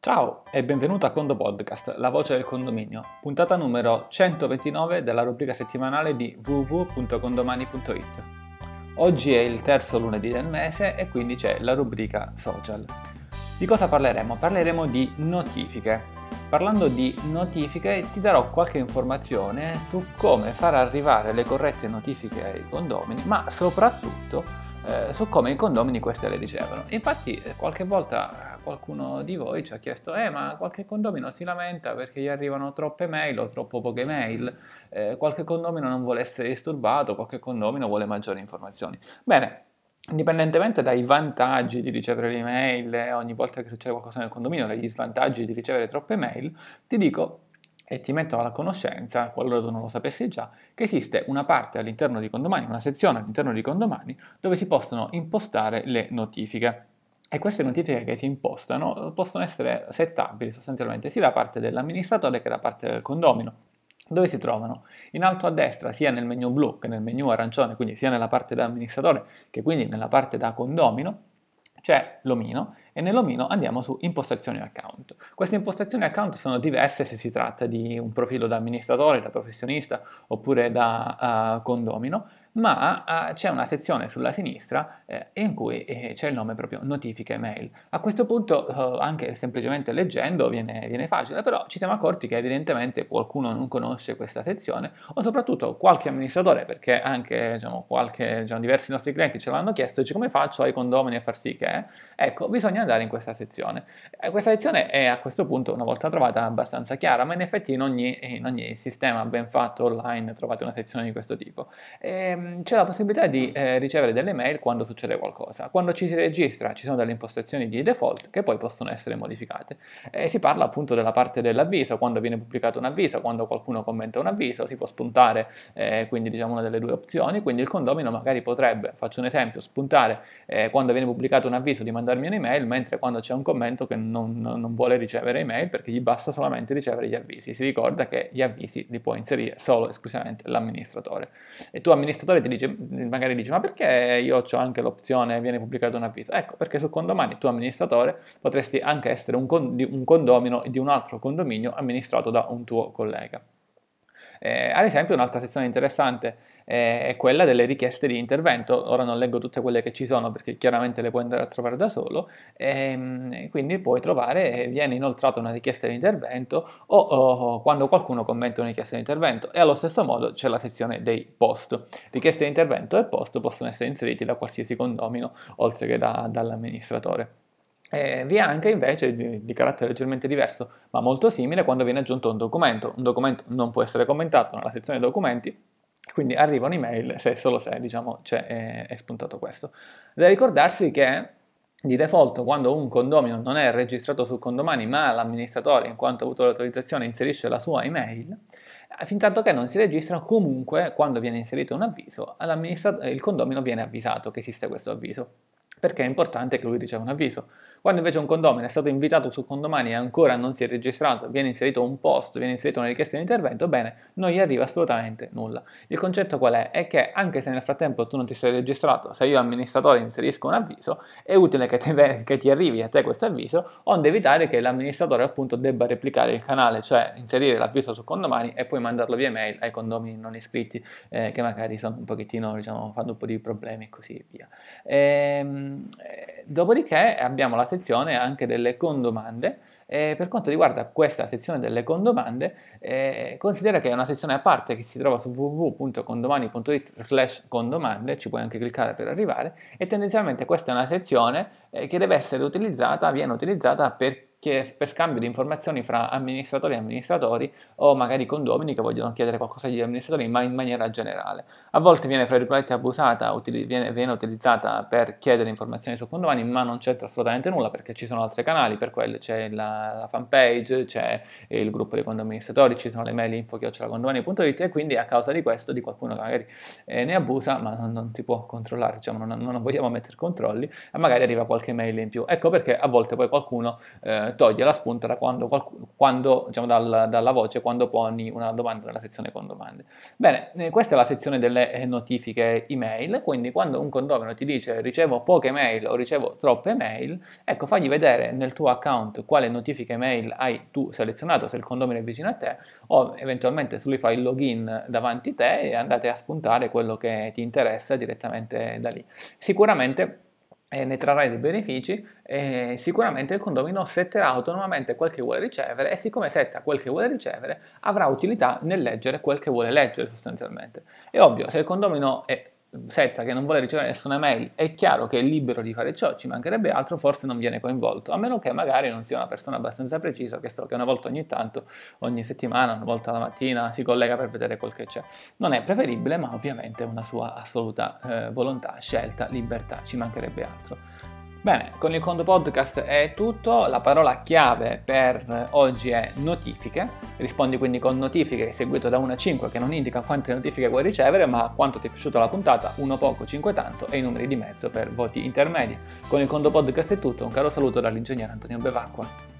Ciao e benvenuto a Condo Podcast, la voce del condominio, puntata numero 129 della rubrica settimanale di www.condomani.it. Oggi è il terzo lunedì del mese e quindi c'è la rubrica social. Di cosa parleremo? Parleremo di notifiche. Parlando di notifiche ti darò qualche informazione su come far arrivare le corrette notifiche ai condomini, ma soprattutto eh, su come i condomini queste le ricevono. Infatti eh, qualche volta qualcuno di voi ci ha chiesto, eh ma qualche condomino si lamenta perché gli arrivano troppe mail o troppo poche mail, eh, qualche condomino non vuole essere disturbato, qualche condomino vuole maggiori informazioni. Bene, indipendentemente dai vantaggi di ricevere le mail eh, ogni volta che succede qualcosa nel condominio, dagli svantaggi di ricevere troppe mail, ti dico e ti metto alla conoscenza, qualora tu non lo sapessi già, che esiste una parte all'interno di Condomani, una sezione all'interno di Condomani, dove si possono impostare le notifiche. E queste notifiche che si impostano possono essere settabili sostanzialmente sia da parte dell'amministratore che da parte del condomino. Dove si trovano? In alto a destra, sia nel menu blu che nel menu arancione, quindi sia nella parte da amministratore che quindi nella parte da condomino, c'è l'omino e nell'omino andiamo su impostazioni account. Queste impostazioni account sono diverse se si tratta di un profilo da amministratore, da professionista oppure da uh, condomino ma uh, c'è una sezione sulla sinistra eh, in cui eh, c'è il nome proprio notifiche mail. A questo punto, uh, anche semplicemente leggendo, viene, viene, facile, però ci siamo accorti che evidentemente qualcuno non conosce questa sezione o soprattutto qualche amministratore, perché anche diciamo, qualche, diciamo, diversi nostri clienti ce l'hanno chiesto, dice come faccio ai condomini a far sì che... Ecco, bisogna andare in questa sezione. Questa sezione è a questo punto, una volta trovata, abbastanza chiara, ma in effetti in ogni, in ogni sistema ben fatto online trovate una sezione di questo tipo. E, ehm, c'è la possibilità di eh, ricevere delle mail quando succede qualcosa. Quando ci si registra ci sono delle impostazioni di default che poi possono essere modificate. E si parla appunto della parte dell'avviso, quando viene pubblicato un avviso, quando qualcuno commenta un avviso, si può spuntare eh, quindi diciamo una delle due opzioni, quindi il condomino magari potrebbe, faccio un esempio, spuntare eh, quando viene pubblicato un avviso di mandarmi un'email, mentre quando c'è un commento che non, non vuole ricevere email perché gli basta solamente ricevere gli avvisi. Si ricorda che gli avvisi li può inserire solo esclusivamente l'amministratore. E tu amministratore ti dice, magari dici ma perché io ho anche l'opzione viene pubblicato un avviso? Ecco perché su condomani tu amministratore potresti anche essere un, un condomino di un altro condominio amministrato da un tuo collega. Eh, ad esempio un'altra sezione interessante eh, è quella delle richieste di intervento. Ora non leggo tutte quelle che ci sono perché chiaramente le puoi andare a trovare da solo, ehm, e, quindi puoi trovare, viene inoltrata una richiesta di intervento o, o, quando qualcuno commenta una richiesta di intervento e allo stesso modo c'è la sezione dei post. Richieste di intervento e post possono essere inseriti da qualsiasi condomino oltre che da, dall'amministratore. Eh, vi è anche invece di, di, carattere leggermente diverso, ma molto simile, quando viene aggiunto un documento. Un documento non può essere commentato nella sezione documenti, quindi arriva un'email se solo se diciamo, è, è spuntato questo. Da ricordarsi che di default quando un condomino non è registrato su condomani ma l'amministratore in quanto ha avuto l'autorizzazione inserisce la sua email, fin tanto che non si registra comunque quando viene inserito un avviso il condomino viene avvisato che esiste questo avviso perché è importante che lui riceva un avviso quando invece un condomino è stato invitato su condomani e ancora non si è registrato, viene inserito un post, viene inserita una richiesta di intervento, bene, non gli arriva assolutamente nulla. Il concetto qual è? È che anche se nel frattempo tu non ti sei registrato, se io amministratore inserisco un avviso, è utile che ti, che ti arrivi a te questo avviso, onde evitare che l'amministratore appunto debba replicare il canale, cioè inserire l'avviso su condomani e poi mandarlo via mail ai condomini non iscritti, eh, che magari sono un pochettino, diciamo, fanno un po' di problemi e così via. Ehm, eh, dopodiché abbiamo la sezione anche delle condomande. E per quanto riguarda questa sezione delle condomande, eh, considera che è una sezione a parte che si trova su www.condomani.it slash condomande, ci puoi anche cliccare per arrivare, e tendenzialmente questa è una sezione eh, che deve essere utilizzata, viene utilizzata per che per scambio di informazioni fra amministratori e amministratori o magari condomini che vogliono chiedere qualcosa agli amministratori ma in maniera generale. A volte viene fra virgolette abusata, utili- viene, viene, utilizzata per chiedere informazioni su condomini ma non c'entra assolutamente nulla perché ci sono altri canali, per quello c'è la, la fanpage, c'è il gruppo dei condoministratori, ci sono le mail info-condomani.it e quindi a causa di questo di qualcuno che magari eh, ne abusa ma non, non, si può controllare, diciamo, non, non, vogliamo mettere controlli e magari arriva qualche mail in più. Ecco perché a volte poi qualcuno eh, eh, toglie la spunta da quando, quando diciamo, dal, dalla voce quando poni una domanda nella sezione con domande. Bene, eh, questa è la sezione delle eh, notifiche email, quindi quando un condomino ti dice ricevo poche mail o ricevo troppe mail, ecco fagli vedere nel tuo account quale notifiche mail hai tu selezionato se il condomino è vicino a te o eventualmente tu gli fai il login davanti a te e andate a spuntare quello che ti interessa direttamente da lì. Sicuramente e ne trarrai dei benefici e sicuramente il condomino setterà autonomamente quel che vuole ricevere e siccome setta quel che vuole ricevere avrà utilità nel leggere quel che vuole leggere sostanzialmente. È ovvio, se il condomino è setta che non vuole ricevere nessuna mail, è chiaro che è libero di fare ciò, ci mancherebbe altro, forse non viene coinvolto, a meno che magari non sia una persona abbastanza precisa che, che una volta ogni tanto, ogni settimana, una volta alla mattina si collega per vedere quel che c'è. Non è preferibile, ma ovviamente è una sua assoluta eh, volontà, scelta, libertà, ci mancherebbe altro. Bene, con il Condo Podcast è tutto, la parola chiave per oggi è notifiche, rispondi quindi con notifiche seguito da 1 a 5 che non indica quante notifiche vuoi ricevere ma quanto ti è piaciuta la puntata, 1 poco, 5 tanto e i numeri di mezzo per voti intermedi. Con il Condo Podcast è tutto, un caro saluto dall'ingegnere Antonio Bevacqua.